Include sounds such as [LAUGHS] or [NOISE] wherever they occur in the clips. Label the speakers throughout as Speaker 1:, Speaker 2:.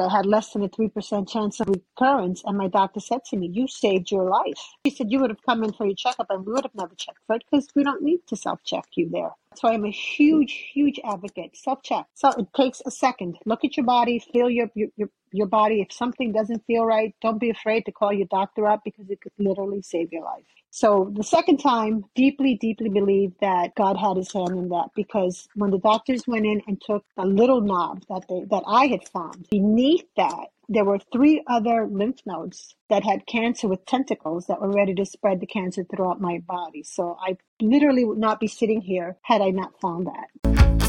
Speaker 1: I had less than a 3% chance of recurrence. And my doctor said to me, You saved your life. He said, You would have come in for your checkup and we would have never checked for it because we don't need to self check you there. So I'm a huge, huge advocate. Self check. So it takes a second. Look at your body, feel your, your, your your body. If something doesn't feel right, don't be afraid to call your doctor up because it could literally save your life. So the second time, deeply, deeply believe that God had his hand in that because when the doctors went in and took the little knob that they that I had found, beneath that there were three other lymph nodes that had cancer with tentacles that were ready to spread the cancer throughout my body. So I literally would not be sitting here had I not found that.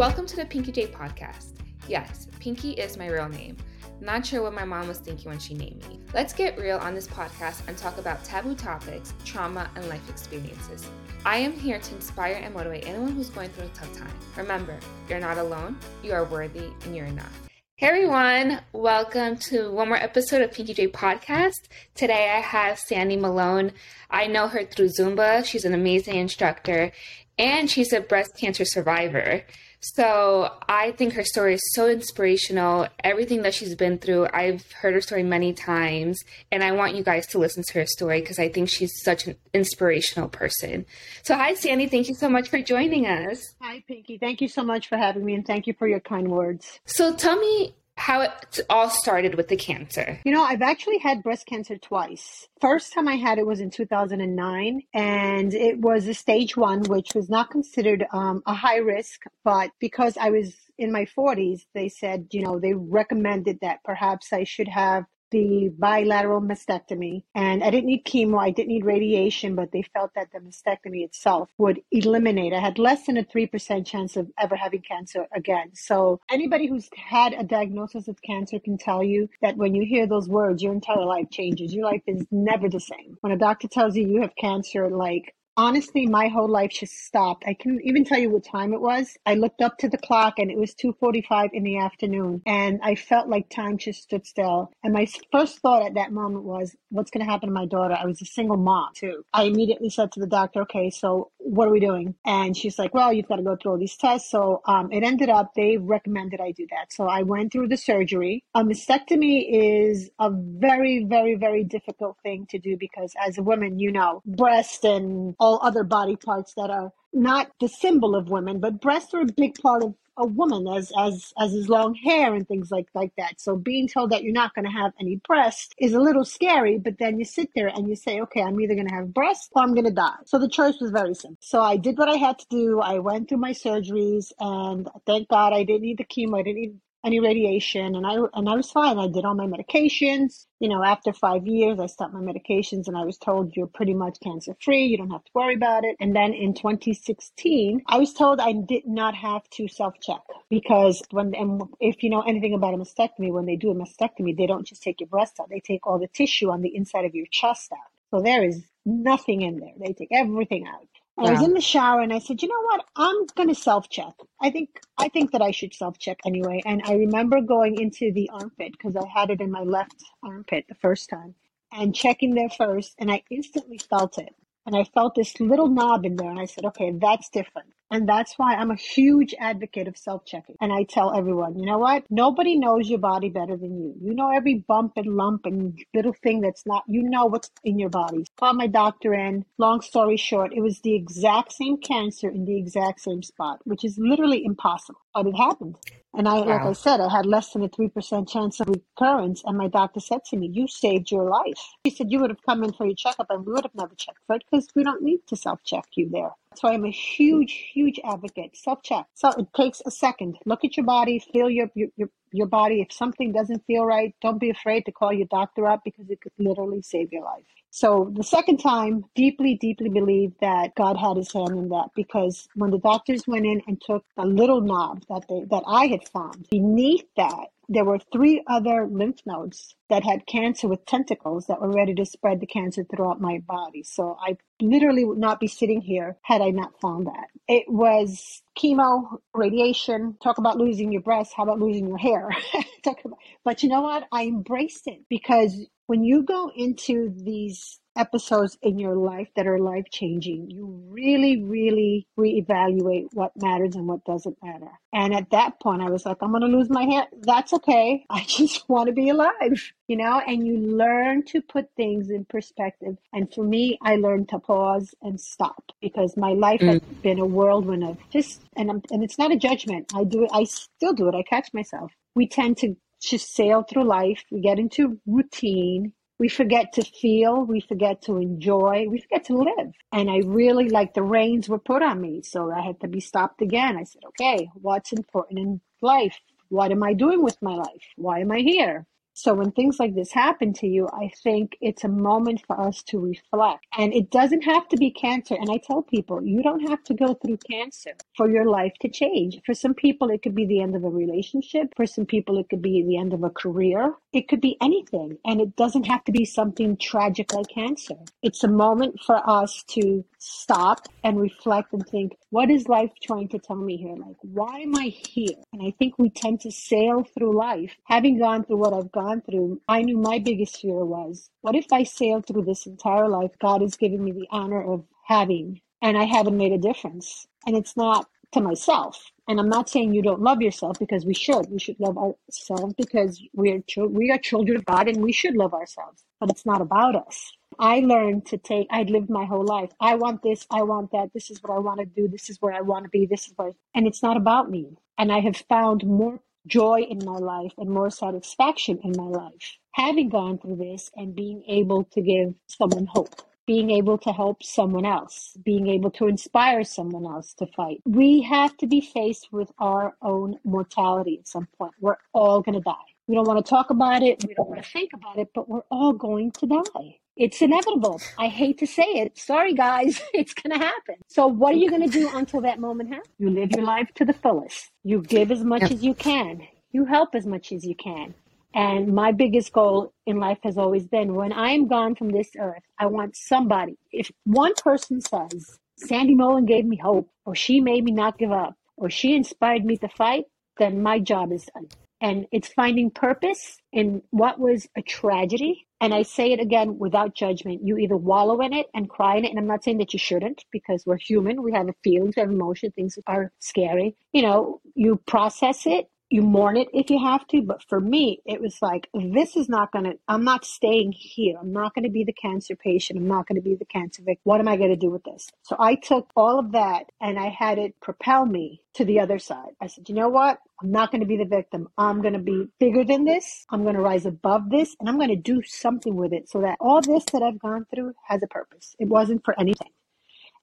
Speaker 2: Welcome to the Pinky J podcast. Yes, Pinky is my real name. Not sure what my mom was thinking when she named me. Let's get real on this podcast and talk about taboo topics, trauma, and life experiences. I am here to inspire and motivate anyone who's going through a tough time. Remember, you're not alone, you are worthy, and you're enough. Hey everyone, welcome to one more episode of Pinky J Podcast. Today I have Sandy Malone. I know her through Zumba. She's an amazing instructor and she's a breast cancer survivor. So I think her story is so inspirational. Everything that she's been through, I've heard her story many times, and I want you guys to listen to her story because I think she's such an inspirational person. So, hi, Sandy. Thank you so much for joining us.
Speaker 1: Hi, Pinky. Thank you so much for having me, and thank you for your kind words.
Speaker 2: So, tell me how it all started with the cancer.
Speaker 1: You know, I've actually had breast cancer twice. First time I had it was in 2009, and it was a stage one, which was not considered um, a high risk, but because I was in my 40s, they said, you know, they recommended that perhaps I should have the bilateral mastectomy and I didn't need chemo, I didn't need radiation, but they felt that the mastectomy itself would eliminate. I had less than a 3% chance of ever having cancer again. So anybody who's had a diagnosis of cancer can tell you that when you hear those words, your entire life changes. Your life is never the same. When a doctor tells you you have cancer, like honestly my whole life just stopped. I can't even tell you what time it was. I looked up to the clock and it was 2.45 in the afternoon and i felt like time just stood still. And my first thought at that moment was what's going to happen to my daughter? I was a single mom too. I immediately said to the doctor okay so what are we doing? And she's like well you've got to go through all these tests. So um, it ended up they recommended i do that. So i went through the surgery. A mastectomy is a very very very difficult thing to do because as a woman you know breast and all other body parts that are not the symbol of women, but breasts are a big part of a woman as as as is long hair and things like like that. So being told that you're not going to have any breasts is a little scary, but then you sit there and you say, okay, I'm either going to have breasts or I'm going to die. So the choice was very simple. So I did what I had to do. I went through my surgeries and thank God I didn't need the chemo. I didn't need any radiation and I and I was fine. I did all my medications. You know, after five years I stopped my medications and I was told you're pretty much cancer free, you don't have to worry about it. And then in 2016, I was told I did not have to self check because when and if you know anything about a mastectomy, when they do a mastectomy, they don't just take your breast out, they take all the tissue on the inside of your chest out. So there is nothing in there. They take everything out. I was in the shower and I said, you know what? I'm gonna self check. I think I think that I should self check anyway. And I remember going into the armpit because I had it in my left armpit the first time and checking there first, and I instantly felt it. And I felt this little knob in there, and I said, okay, that's different. And that's why I'm a huge advocate of self checking. And I tell everyone, you know what? Nobody knows your body better than you. You know every bump and lump and little thing that's not, you know what's in your body. Called my doctor in. Long story short, it was the exact same cancer in the exact same spot, which is literally impossible. But it happened. And I, like I said, I had less than a 3% chance of recurrence. And my doctor said to me, You saved your life. He said, You would have come in for your checkup and we would have never checked for it because we don't need to self check you there. So I'm a huge, huge advocate. Self check. So it takes a second. Look at your body, feel your, your, your, your body. If something doesn't feel right, don't be afraid to call your doctor up because it could literally save your life. So the second time, deeply, deeply believe that God had his hand in that because when the doctors went in and took the little knob that they, that I had found beneath that, there were three other lymph nodes that had cancer with tentacles that were ready to spread the cancer throughout my body. So I literally would not be sitting here had I not found that. It was chemo, radiation, talk about losing your breasts, how about losing your hair? [LAUGHS] talk about, but you know what? I embraced it because when you go into these episodes in your life that are life changing, you really, really reevaluate what matters and what doesn't matter. And at that point, I was like, I'm going to lose my hair. That's okay. [LAUGHS] I just want to be alive, you know? And you learn to put things in perspective. And for me, I learned to pause and stop because my life mm. has been a whirlwind of just, and, I'm, and it's not a judgment. I do it, I still do it. I catch myself. We tend to just sail through life. We get into routine we forget to feel, we forget to enjoy, we forget to live. And I really like the reins were put on me. So I had to be stopped again. I said, okay, what's important in life? What am I doing with my life? Why am I here? So when things like this happen to you, I think it's a moment for us to reflect. And it doesn't have to be cancer. And I tell people, you don't have to go through cancer for your life to change. For some people, it could be the end of a relationship. For some people, it could be the end of a career. It could be anything. And it doesn't have to be something tragic like cancer. It's a moment for us to stop and reflect and think, what is life trying to tell me here? Like, why am I here? And I think we tend to sail through life. Having gone through what I've gone through, I knew my biggest fear was, what if I sail through this entire life? God has given me the honor of having, and I haven't made a difference. And it's not to myself. And I'm not saying you don't love yourself because we should. We should love ourselves because we are we are children of God and we should love ourselves. But it's not about us. I learned to take, I'd lived my whole life. I want this, I want that, this is what I want to do, this is where I want to be, this is where, and it's not about me. And I have found more joy in my life and more satisfaction in my life having gone through this and being able to give someone hope being able to help someone else, being able to inspire someone else to fight. We have to be faced with our own mortality at some point. We're all going to die. We don't want to talk about it. We don't want to think about it, but we're all going to die. It's inevitable. I hate to say it. Sorry, guys. [LAUGHS] It's going to happen. So, what are you going to do until that moment happens? You live your life to the fullest. You give as much as you can. You help as much as you can. And my biggest goal in life has always been when I am gone from this earth, I want somebody, if one person says, Sandy Mullen gave me hope, or she made me not give up, or she inspired me to fight, then my job is done. And it's finding purpose in what was a tragedy. And I say it again without judgment. You either wallow in it and cry in it. And I'm not saying that you shouldn't because we're human. We have feelings, we have emotion. Things are scary. You know, you process it you mourn it if you have to but for me it was like this is not going to i'm not staying here. I'm not going to be the cancer patient. I'm not going to be the cancer victim. What am i going to do with this? So i took all of that and i had it propel me to the other side. I said you know what? I'm not going to be the victim. I'm going to be bigger than this. I'm going to rise above this and i'm going to do something with it so that all this that i've gone through has a purpose. It wasn't for anything.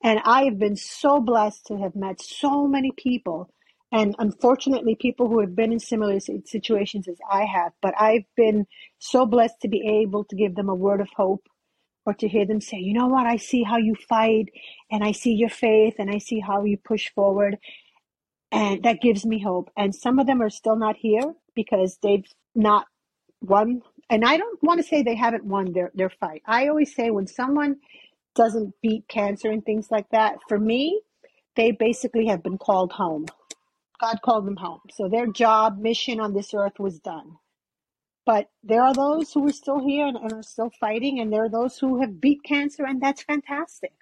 Speaker 1: And i have been so blessed to have met so many people and unfortunately people who have been in similar situations as i have but i've been so blessed to be able to give them a word of hope or to hear them say you know what? I see how you fight and i see your faith and i see how you push forward. And that gives me hope. And some of them are still not here because they've not won. And i don't want to say they haven't won their, their fight. I always say when someone doesn't beat cancer and things like that for me they basically have been called home God called them home. So their job, mission on this earth was done. But there are those who are still here and, and are still fighting, and there are those who have beat cancer, and that's fantastic.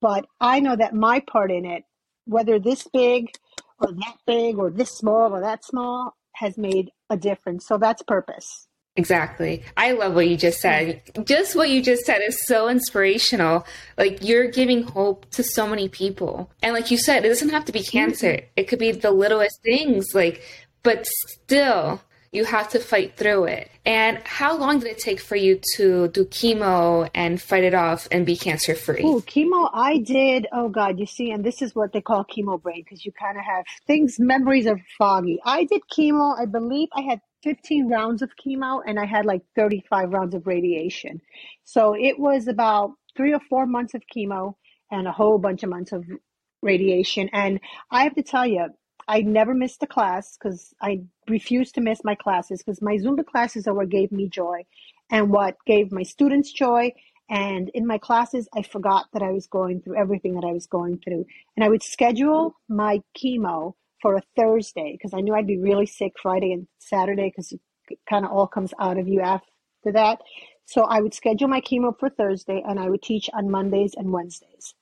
Speaker 1: But I know that my part in it, whether this big or that big or this small or that small, has made a difference. So that's purpose.
Speaker 2: Exactly. I love what you just said. Just what you just said is so inspirational. Like you're giving hope to so many people. And like you said, it doesn't have to be cancer. Mm-hmm. It could be the littlest things like but still you have to fight through it. And how long did it take for you to do chemo and fight it off and be cancer free?
Speaker 1: Oh, chemo, I did. Oh, God, you see, and this is what they call chemo brain because you kind of have things, memories are foggy. I did chemo, I believe I had 15 rounds of chemo and I had like 35 rounds of radiation. So it was about three or four months of chemo and a whole bunch of months of radiation. And I have to tell you, I never missed a class because I refused to miss my classes because my Zumba classes are what gave me joy and what gave my students joy. And in my classes, I forgot that I was going through everything that I was going through. And I would schedule my chemo for a Thursday because I knew I'd be really sick Friday and Saturday because it kind of all comes out of you after that. So I would schedule my chemo for Thursday and I would teach on Mondays and Wednesdays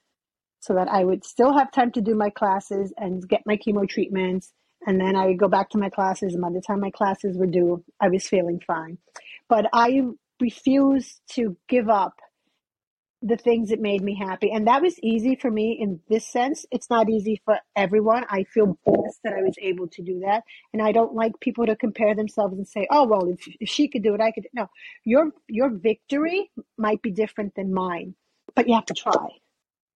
Speaker 1: so that I would still have time to do my classes and get my chemo treatments. And then I would go back to my classes. And by the time my classes were due, I was feeling fine. But I refused to give up the things that made me happy. And that was easy for me in this sense. It's not easy for everyone. I feel blessed that I was able to do that. And I don't like people to compare themselves and say, oh, well, if, if she could do it, I could. No, your, your victory might be different than mine, but you have to try.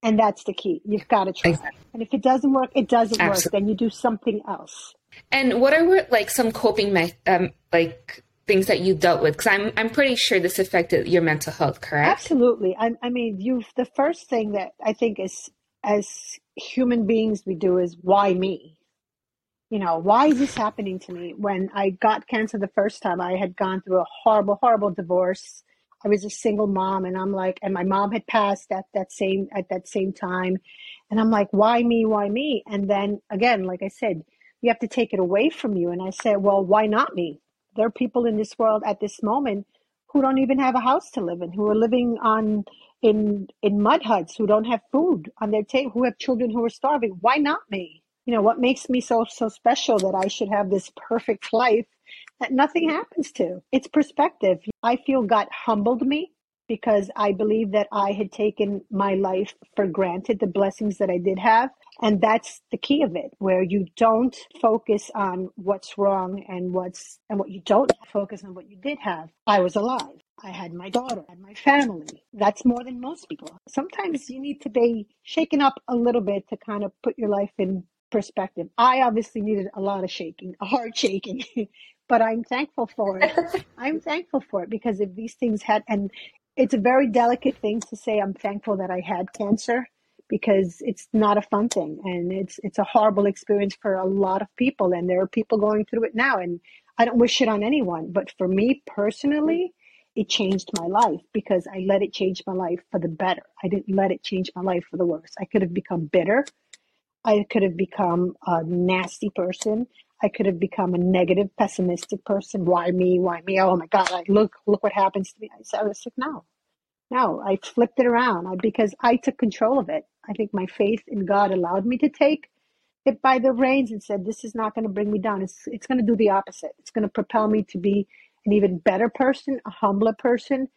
Speaker 1: And that's the key. You've got to try. Exactly. And if it doesn't work, it doesn't Absolutely. work. Then you do something else.
Speaker 2: And what are like some coping me- um, like things that you dealt with? Because I'm I'm pretty sure this affected your mental health, correct?
Speaker 1: Absolutely. I, I mean, you. The first thing that I think is as human beings we do is why me? You know, why is this happening to me? When I got cancer the first time, I had gone through a horrible, horrible divorce. I was a single mom, and I'm like, and my mom had passed at that same at that same time, and I'm like, why me? Why me? And then again, like I said, you have to take it away from you. And I said, well, why not me? There are people in this world at this moment who don't even have a house to live in, who are living on in in mud huts, who don't have food on their table, who have children who are starving. Why not me? You know, what makes me so so special that I should have this perfect life that nothing happens to? It's perspective. I feel God humbled me because I believe that I had taken my life for granted, the blessings that I did have. And that's the key of it, where you don't focus on what's wrong and what's, and what you don't focus on what you did have. I was alive. I had my daughter, I had my family. That's more than most people. Sometimes you need to be shaken up a little bit to kind of put your life in perspective. I obviously needed a lot of shaking, a hard shaking, [LAUGHS] but I'm thankful for it. [LAUGHS] I'm thankful for it because if these things had, and it's a very delicate thing to say I'm thankful that I had cancer because it's not a fun thing and it's it's a horrible experience for a lot of people and there are people going through it now and I don't wish it on anyone but for me personally it changed my life because I let it change my life for the better. I didn't let it change my life for the worse. I could have become bitter. I could have become a nasty person. I could have become a negative, pessimistic person. Why me? Why me? Oh my God! I look, look what happens to me. I was like, no, no. I flipped it around because I took control of it. I think my faith in God allowed me to take it by the reins and said, this is not going to bring me down. It's it's going to do the opposite. It's going to propel me to be an even better person, a humbler person,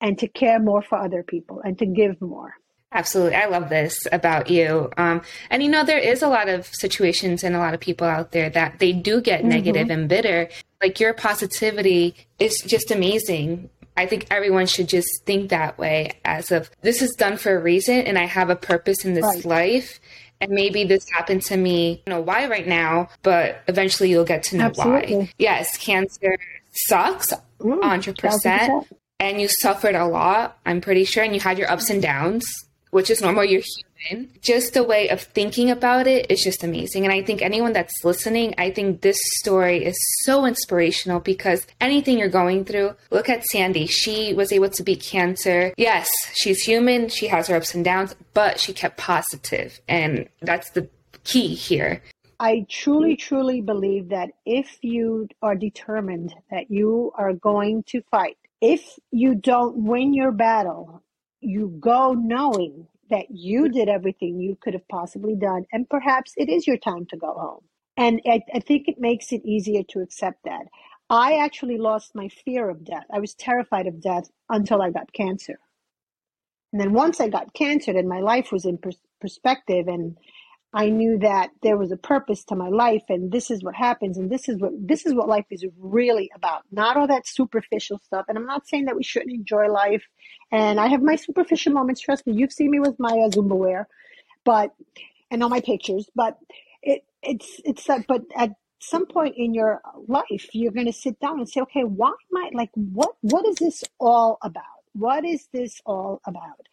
Speaker 1: and to care more for other people and to give more.
Speaker 2: Absolutely. I love this about you. Um, and you know, there is a lot of situations and a lot of people out there that they do get mm-hmm. negative and bitter. Like your positivity is just amazing. I think everyone should just think that way as of this is done for a reason and I have a purpose in this right. life. And maybe this happened to me, you know, why right now, but eventually you'll get to know Absolutely. why. Yes, cancer sucks, mm, 100%. And you suffered a lot, I'm pretty sure, and you had your ups and downs which is normal. You're human. Just the way of thinking about it is just amazing. And I think anyone that's listening, I think this story is so inspirational because anything you're going through, look at Sandy. She was able to beat cancer. Yes, she's human. She has her ups and downs, but she kept positive, And that's the key here.
Speaker 1: I truly, truly believe that if you are determined that you are going to fight, if you don't win your battle, you go knowing that you did everything you could have possibly done, and perhaps it is your time to go home. And I, I think it makes it easier to accept that. I actually lost my fear of death. I was terrified of death until I got cancer. And then once I got cancer, and my life was in pers- perspective and I knew that there was a purpose to my life and this is what happens and this is what this is what life is really about. Not all that superficial stuff. And I'm not saying that we shouldn't enjoy life. And I have my superficial moments. Trust me, you've seen me with my uh, Zumba wear, but and all my pictures. But it it's it's that. But at some point in your life, you're going to sit down and say, okay, why am I like what what is this all about? What is this all about?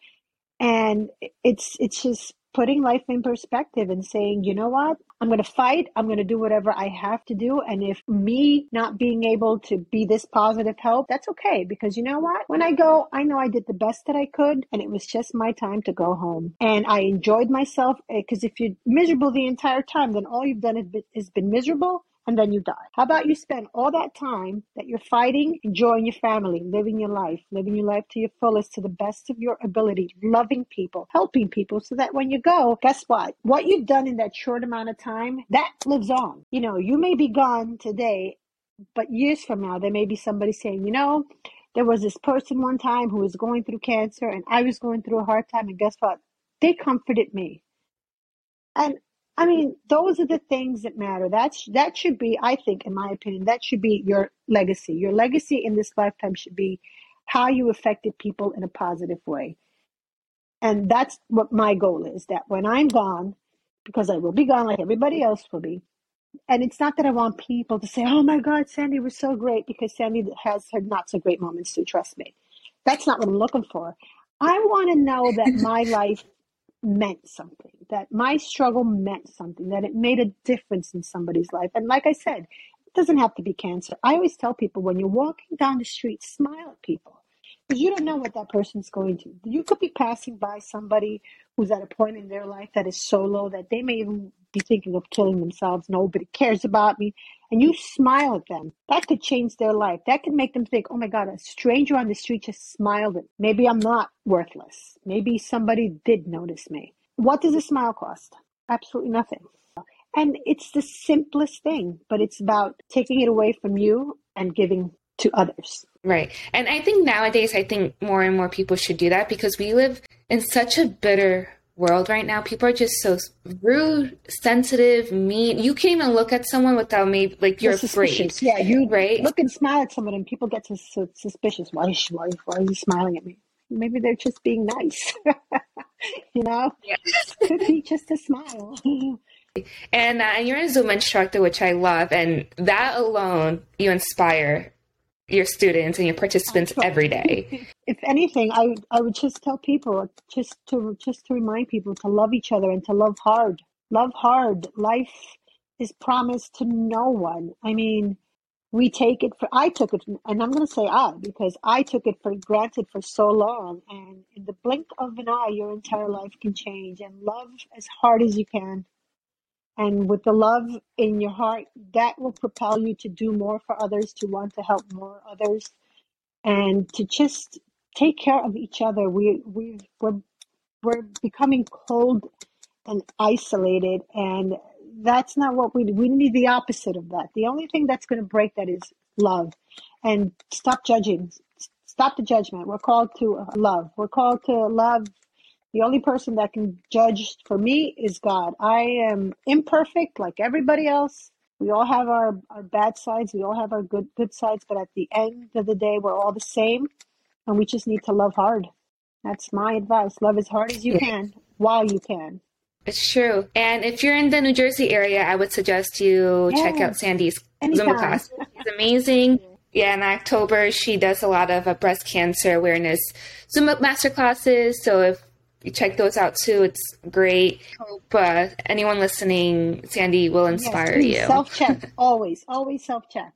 Speaker 1: And it's it's just putting life in perspective and saying, you know what? I'm going to fight. I'm going to do whatever I have to do. And if me not being able to be this positive help, that's okay. Because you know what? When I go, I know I did the best that I could and it was just my time to go home. And I enjoyed myself because eh, if you're miserable the entire time, then all you've done is been, is been miserable and then you die. How about you spend all that time that you're fighting, enjoying your family, living your life, living your life to your fullest, to the best of your ability, loving people, helping people, so that when you go, guess what? What you've done in that short amount of time, that lives on. You know, you may be gone today, but years from now, there may be somebody saying, you know, there was this person one time who was going through cancer and I was going through a hard time. And guess what? They comforted me. And I mean, those are the things that matter. That's that should be, I think, in my opinion, that should be your legacy. Your legacy in this lifetime should be how you affected people in a positive way. And that's what my goal is that when I'm gone, because I will be gone like everybody else will be, and it's not that I want people to say, "Oh my God, Sandy was so great," because Sandy has her not so great moments too. Trust me, that's not what I'm looking for. I want to know that my life meant something, that my struggle meant something, that it made a difference in somebody's life. And like I said, it doesn't have to be cancer. I always tell people when you're walking down the street, smile at people you don't know what that person's going to. You could be passing by somebody who's at a point in their life that is so low that they may even be thinking of killing themselves. Nobody cares about me. And you smile at them. That could change their life. That could make them think, oh my God, a stranger on the street just smiled at me. Maybe I'm not worthless. Maybe somebody did notice me. What does a smile cost? Absolutely nothing. And it's the simplest thing, but it's about taking it away from you and giving to others.
Speaker 2: Right. And I think nowadays, I think more and more people should do that because we live in such a bitter world right now. People are just so rude, sensitive, mean. You can't even look at someone without maybe like you're afraid.
Speaker 1: Yeah, you
Speaker 2: right.
Speaker 1: Look and smile at someone, and people get so suspicious. Why is why, why are you smiling at me? Maybe they're just being nice. [LAUGHS] you know,
Speaker 2: yeah. [LAUGHS]
Speaker 1: could be just a smile. [LAUGHS]
Speaker 2: and uh, you're a Zoom instructor, which I love, and that alone you inspire your students and your participants every day. [LAUGHS]
Speaker 1: If anything, I I would just tell people just to just to remind people to love each other and to love hard. Love hard. Life is promised to no one. I mean, we take it for I took it and I'm going to say I because I took it for granted for so long and in the blink of an eye your entire life can change and love as hard as you can and with the love in your heart, that will propel you to do more for others, to want to help more others, and to just take care of each other. We we we're we're becoming cold and isolated, and that's not what we we need. The opposite of that. The only thing that's going to break that is love, and stop judging. Stop the judgment. We're called to love. We're called to love the only person that can judge for me is God. I am imperfect like everybody else. We all have our, our bad sides. We all have our good good sides. But at the end of the day, we're all the same, and we just need to love hard. That's my advice. Love as hard as you can while you can.
Speaker 2: It's true. And if you're in the New Jersey area, I would suggest you yes. check out Sandy's Anytime. Zumba class. It's amazing. Yeah, in October, she does a lot of uh, breast cancer awareness Zumba master classes. So if check those out too. It's great. Hope uh, anyone listening, Sandy will inspire yes, you.
Speaker 1: Self check, always, always self check.